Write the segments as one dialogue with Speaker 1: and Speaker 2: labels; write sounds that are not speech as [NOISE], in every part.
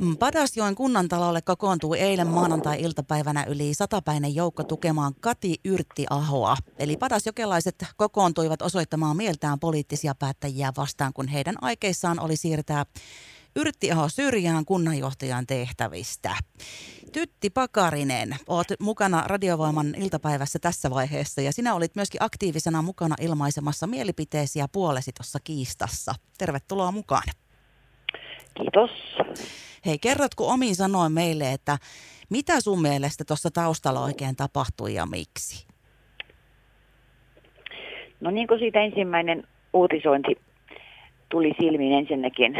Speaker 1: Mm, Padasjoen kunnantalolle kokoontui eilen maanantai-iltapäivänä yli satapäinen joukko tukemaan Kati Yrttiahoa. Eli padasjokelaiset kokoontuivat osoittamaan mieltään poliittisia päättäjiä vastaan, kun heidän aikeissaan oli siirtää Yrttiaho syrjään kunnanjohtajan tehtävistä. Tytti Pakarinen, oot mukana Radiovoiman iltapäivässä tässä vaiheessa ja sinä olit myöskin aktiivisena mukana ilmaisemassa mielipiteesi ja puolesi tuossa kiistassa. Tervetuloa mukaan.
Speaker 2: Kiitos.
Speaker 1: Hei, kerrotko omiin sanoin meille, että mitä sun mielestä tuossa taustalla oikein tapahtui ja miksi?
Speaker 2: No niin kuin siitä ensimmäinen uutisointi tuli silmiin ensinnäkin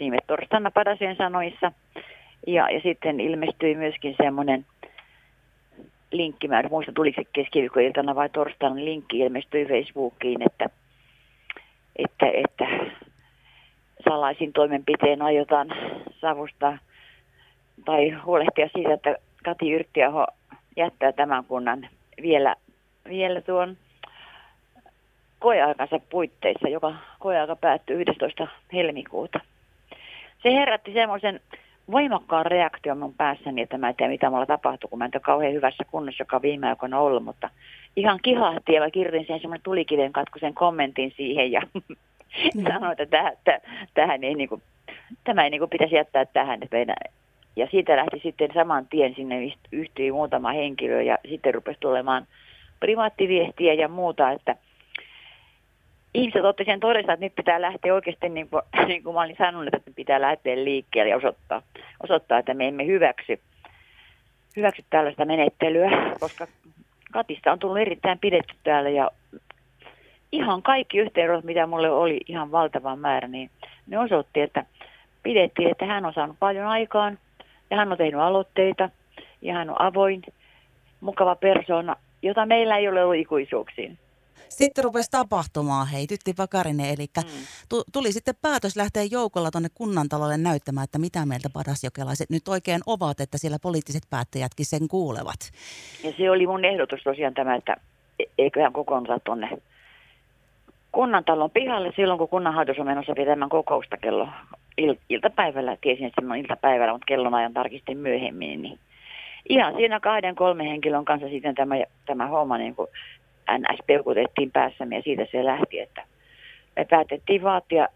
Speaker 2: viime torstaina Padasien sanoissa. Ja, ja sitten ilmestyi myöskin semmoinen linkki, mä en muista tuliko se keskiviikkoiltana vai torstaina linkki ilmestyi Facebookiin, että, että, että salaisin toimenpiteen aiotaan savustaa tai huolehtia siitä, että Kati Yrttiaho jättää tämän kunnan vielä, vielä tuon koeaikansa puitteissa, joka koeaika päättyy 11. helmikuuta. Se herätti semmoisen voimakkaan reaktion mun päässäni, että mä en tiedä mitä mulla tapahtuu, kun mä en ole kauhean hyvässä kunnossa, joka viime aikoina ollut, mutta ihan kihahti ja mä kirjoitin sen semmoinen tulikiven katkuisen kommentin siihen ja mm. sanoin, että tähän, tähän ei niinku, tämä ei niinku pitäisi jättää tähän. Meidän, ja siitä lähti sitten saman tien sinne yhtyi muutama henkilö ja sitten rupesi tulemaan privaattiviestiä ja muuta, että ihmiset otti sen todesta, että nyt pitää lähteä oikeasti, niin kuin, [LAUGHS] niin kuin mä olin sanonut, että pitää lähteä liikkeelle ja osoittaa, osoittaa että me emme hyväksy, hyväksy tällaista menettelyä, koska Katista on tullut erittäin pidetty täällä ja ihan kaikki yhteenotto, mitä mulle oli ihan valtava määrä, niin ne osoitti, että pidettiin, että hän on saanut paljon aikaan ja hän on tehnyt aloitteita ja hän on avoin, mukava persona, jota meillä ei ole ollut ikuisuuksiin.
Speaker 1: Sitten rupesi tapahtumaan, hei, Tytti Pakarinen, eli mm. tuli sitten päätös lähteä joukolla tuonne kunnantalolle näyttämään, että mitä meiltä padasjokelaiset nyt oikein ovat, että siellä poliittiset päättäjätkin sen kuulevat.
Speaker 2: Ja se oli mun ehdotus tosiaan tämä, että e- eiköhän kokoonsa tuonne kunnantalon pihalle silloin, kun kunnanhallitus on menossa pitämään kokousta kello il, iltapäivällä. Tiesin, että se on iltapäivällä, mutta kellonajan tarkistin myöhemmin. Niin ihan siinä kahden, kolmen henkilön kanssa sitten tämä, tämä homma niin kuin NS peukutettiin päässämme ja siitä se lähti, että me päätettiin vaatia,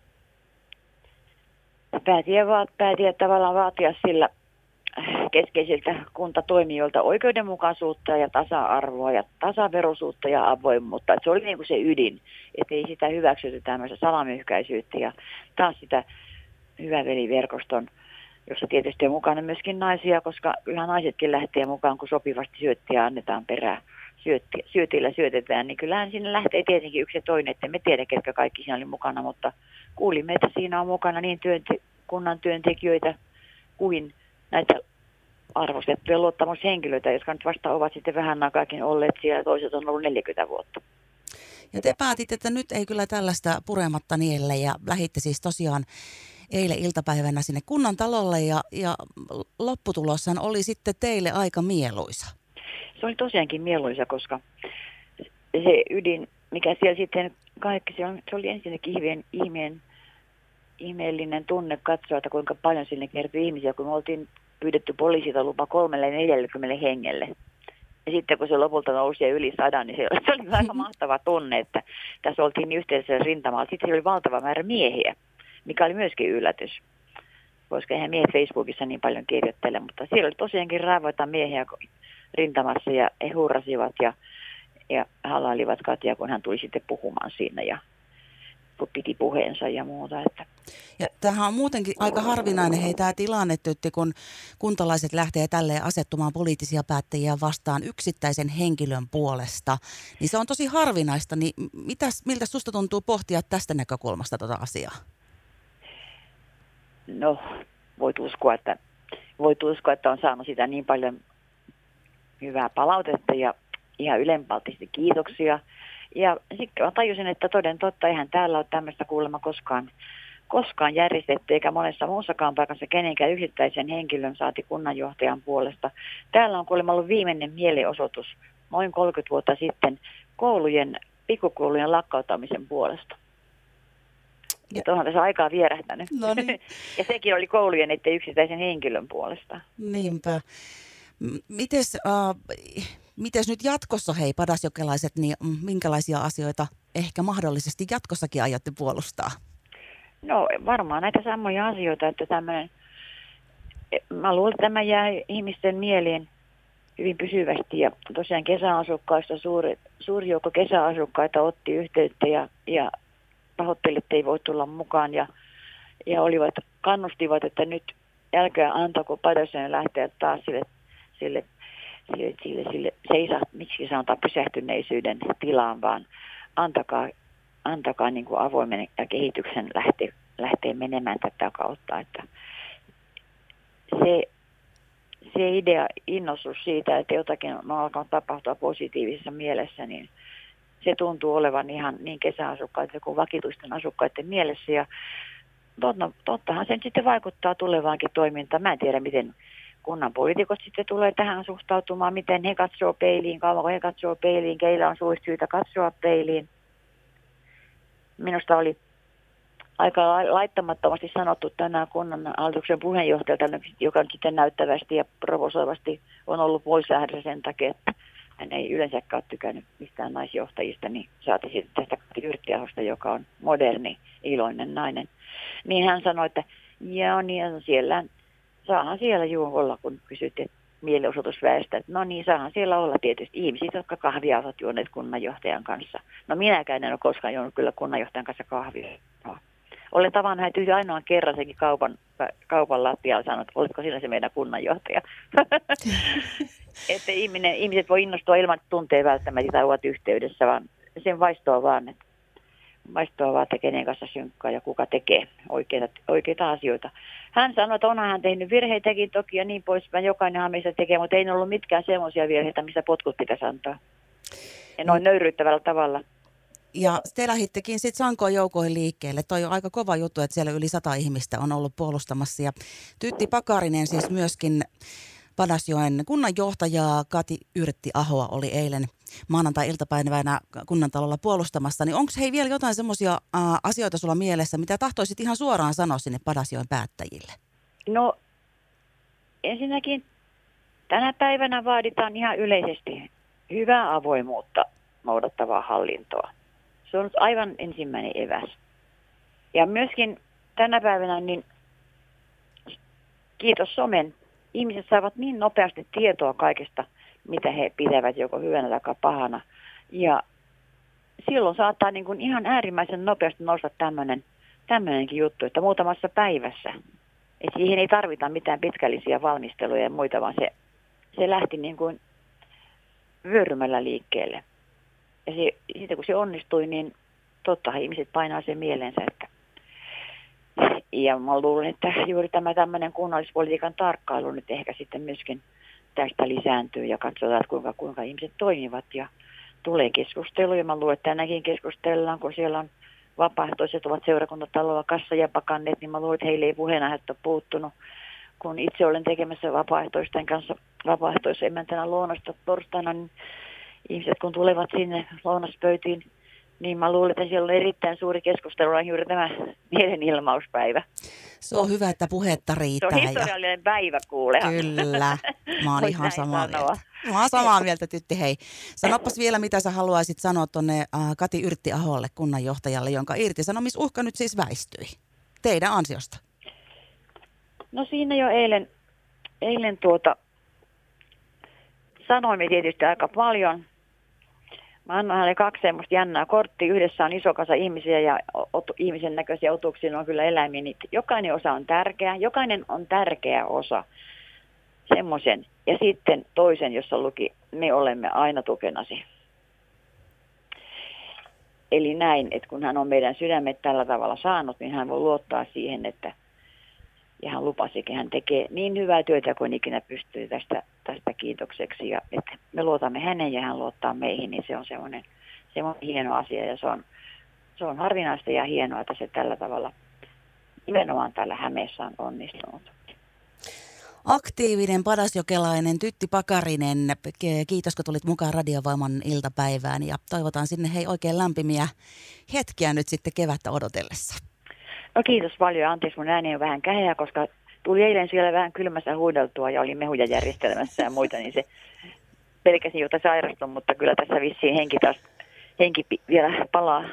Speaker 2: päätin, vaat, päätin tavallaan vaatia sillä keskeisiltä kuntatoimijoilta oikeudenmukaisuutta ja tasa-arvoa ja tasaveroisuutta ja avoimuutta. Että se oli niin kuin se ydin, että ei sitä hyväksytä tämmöistä salamyhkäisyyttä ja taas sitä hyväveliverkoston, jossa tietysti on mukana myöskin naisia, koska kyllähän naisetkin lähtee mukaan, kun sopivasti syöttiä annetaan perään syötti, syötillä syötetään, niin kyllähän sinne lähtee tietenkin yksi ja toinen, että me tiedä, ketkä kaikki siinä oli mukana, mutta kuulimme, että siinä on mukana niin työnte- kunnan työntekijöitä kuin näitä arvostettuja luottamushenkilöitä, jotka nyt vasta ovat sitten vähän aikaakin olleet siellä, toiset on ollut 40 vuotta.
Speaker 1: Ja te päätit, että nyt ei kyllä tällaista purematta nielle ja lähitte siis tosiaan eilen iltapäivänä sinne kunnan talolle ja, ja lopputulossan oli sitten teille aika mieluisa
Speaker 2: se oli tosiaankin mieluisa, koska se ydin, mikä siellä sitten kaikki, se, on, se oli ensinnäkin ihmeen, ihmeen, ihmeellinen tunne katsoa, että kuinka paljon sinne kertyi ihmisiä, kun me oltiin pyydetty poliisilta lupa kolmelle 40 hengelle. Ja sitten kun se lopulta nousi yli sadan, niin se oli, se oli aika [LAUGHS] mahtava tunne, että tässä oltiin yhteisessä rintamalla. Sitten oli valtava määrä miehiä, mikä oli myöskin yllätys. Koska eihän miehet Facebookissa niin paljon kirjoittele, mutta siellä oli tosiaankin raavoita miehiä rintamassa ja he hurrasivat ja, ja halailivat Katja, kun hän tuli sitten puhumaan siinä ja piti puheensa ja muuta. Että.
Speaker 1: Ja tämähän on muutenkin aika harvinainen hei tämä tilanne, tytti, kun kuntalaiset lähtee tälleen asettumaan poliittisia päättäjiä vastaan yksittäisen henkilön puolesta. Niin se on tosi harvinaista, niin mitäs, miltä susta tuntuu pohtia tästä näkökulmasta tuota asiaa?
Speaker 2: No, voit uskoa, että, voit uskoa, että on saanut sitä niin paljon hyvää palautetta ja ihan ylenpaltisesti kiitoksia. Ja sitten mä tajusin, että toden totta, eihän täällä ole tämmöistä kuulemma koskaan, koskaan järjestetty, eikä monessa muussakaan paikassa kenenkään yksittäisen henkilön saati kunnanjohtajan puolesta. Täällä on kuulemma ollut viimeinen mielenosoitus noin 30 vuotta sitten koulujen, pikkukoulujen lakkauttamisen puolesta. Että onhan tässä aikaa vierähtänyt.
Speaker 1: No niin. [LAUGHS]
Speaker 2: ja sekin oli koulujen, ettei yksittäisen henkilön puolesta.
Speaker 1: Niinpä. Mites, äh, mites nyt jatkossa, hei padasjokelaiset, niin minkälaisia asioita ehkä mahdollisesti jatkossakin aiotte puolustaa?
Speaker 2: No varmaan näitä samoja asioita, että tämmöinen, mä luulen, että tämä jää ihmisten mieliin hyvin pysyvästi ja tosiaan kesäasukkaista suuri, suuri joukko kesäasukkaita otti yhteyttä ja, ja pahoitteli, että ei voi tulla mukaan ja, ja olivat, kannustivat, että nyt älkää antako Padersen lähteä taas sille, sille, sille, sille, sille seisa, miksi sanotaan pysähtyneisyyden tilaan, vaan antakaa, antakaa niin kuin avoimen ja kehityksen lähteä, lähteä menemään tätä kautta, että se, se idea, innostus siitä, että jotakin on alkanut tapahtua positiivisessa mielessä, niin se tuntuu olevan ihan niin kesäasukkaiden kuin vakituisten asukkaiden mielessä. Ja totta, tottahan sen sitten vaikuttaa tulevaankin toimintaan. Mä en tiedä, miten kunnan poliitikot sitten tulee tähän suhtautumaan, miten he katsoo peiliin, kauanko he katsoo peiliin, keillä on suurista syytä katsoa peiliin. Minusta oli aika laittamattomasti sanottu tänään kunnan hallituksen puheenjohtajalta, joka sitten näyttävästi ja provosoivasti on ollut poissa sen takia, että hän ei yleensäkään ole tykännyt mistään naisjohtajista, niin saati sitten tästä Yrttiahosta, joka on moderni, iloinen nainen. Niin hän sanoi, että joo, niin siellä, saahan siellä juu olla, kun kysytte mielenosoitusväestä, että no niin, saahan siellä olla tietysti ihmiset, jotka kahvia ovat juoneet kunnanjohtajan kanssa. No minäkään en ole koskaan juonut kyllä kunnanjohtajan kanssa kahvia. No. Olen tavannut hänet yhden ainoan kerran senkin kaupan, kaupan lattialla ja sanonut, että oletko sinä se meidän kunnanjohtaja. [LAUGHS] että ihminen, ihmiset voi innostua ilman, että tuntee välttämättä tai ovat yhteydessä, vaan sen vaistoa vaan, että vaistoa vaan, että kenen kanssa synkkaa ja kuka tekee oikeita, oikeita asioita. Hän sanoi, että onhan hän tehnyt virheitäkin toki ja niin poispäin. Jokainenhan meistä tekee, mutta ei ollut mitkään semmoisia virheitä, missä potkut pitäisi antaa. Ja noin nöyryyttävällä tavalla.
Speaker 1: Ja te lähittekin sitten Sankoon joukoihin liikkeelle. Toi on aika kova juttu, että siellä yli sata ihmistä on ollut puolustamassa. Ja Tytti Pakarinen siis myöskin Padasjoen kunnanjohtaja Kati Yrtti Ahoa oli eilen maanantai-iltapäivänä kunnantalolla puolustamassa. Niin onko hei vielä jotain semmoisia asioita sulla mielessä, mitä tahtoisit ihan suoraan sanoa sinne Padasjoen päättäjille?
Speaker 2: No ensinnäkin tänä päivänä vaaditaan ihan yleisesti hyvää avoimuutta noudattavaa hallintoa. Se on aivan ensimmäinen eväs. Ja myöskin tänä päivänä niin kiitos somen ihmiset saavat niin nopeasti tietoa kaikesta, mitä he pitävät joko hyvänä tai pahana. Ja silloin saattaa niin kuin ihan äärimmäisen nopeasti nousta tämmöinen tämmöinenkin juttu, että muutamassa päivässä. Että siihen ei tarvita mitään pitkällisiä valmisteluja ja muita, vaan se, se lähti niin kuin vyörymällä liikkeelle. Ja se, sitten kun se onnistui, niin totta ihmiset painaa sen mielensä, että ja mä luulen, että juuri tämä tämmöinen kunnallispolitiikan tarkkailu nyt ehkä sitten myöskin tästä lisääntyy ja katsotaan, että kuinka, kuinka ihmiset toimivat ja tulee keskusteluja. Mä luulen, että tänäkin keskustellaan, kun siellä on vapaaehtoiset ovat seurakuntataloa kassa ja pakanneet, niin mä luulen, että heille ei puheenaihetta puuttunut. Kun itse olen tekemässä vapaaehtoisten kanssa vapaaehtoisemäntänä luonnosta torstaina, niin ihmiset kun tulevat sinne lounaspöytiin niin mä luulen, että siellä on erittäin suuri keskustelu on juuri tämä mielenilmauspäivä.
Speaker 1: Se on hyvä, että puhetta riittää.
Speaker 2: Se on historiallinen ja... päivä, kuule.
Speaker 1: Kyllä, mä oon ihan samaa sanoa. mieltä. Mä oon samaa mieltä, Tytti. Hei, sanopas vielä, mitä sä haluaisit sanoa tuonne äh, Kati Yrtti-aholle, kunnanjohtajalle, jonka irtisanomisuhka nyt siis väistyi. Teidän ansiosta.
Speaker 2: No siinä jo eilen, eilen tuota, sanoimme tietysti aika paljon – Mä annan hänelle kaksi semmoista jännää korttia. Yhdessä on iso kasa ihmisiä ja ot, ihmisen näköisiä otuksia on kyllä eläimiä. Niin jokainen osa on tärkeä. Jokainen on tärkeä osa. Semmoisen. Ja sitten toisen, jossa luki, me olemme aina tukenasi. Eli näin, että kun hän on meidän sydämet tällä tavalla saanut, niin hän voi luottaa siihen, että ja hän lupasi, hän tekee niin hyvää työtä kuin ikinä pystyy tästä, tästä kiitokseksi. Ja että me luotamme hänen ja hän luottaa meihin, niin se on semmoinen, semmoinen hieno asia ja se on, se on harvinaista ja hienoa, että se tällä tavalla nimenomaan täällä Hämeessä on onnistunut.
Speaker 1: Aktiivinen padasjokelainen Tytti Pakarinen, kiitos kun tulit mukaan Radiovoiman iltapäivään ja toivotaan sinne hei oikein lämpimiä hetkiä nyt sitten kevättä odotellessa.
Speaker 2: No kiitos paljon. Anteeksi, mun ääni on vähän käheä, koska tuli eilen siellä vähän kylmässä huideltua ja oli mehuja järjestelmässä ja muita, niin se pelkäsin, jota sairastun, mutta kyllä tässä vissiin henki taas henki vielä palaa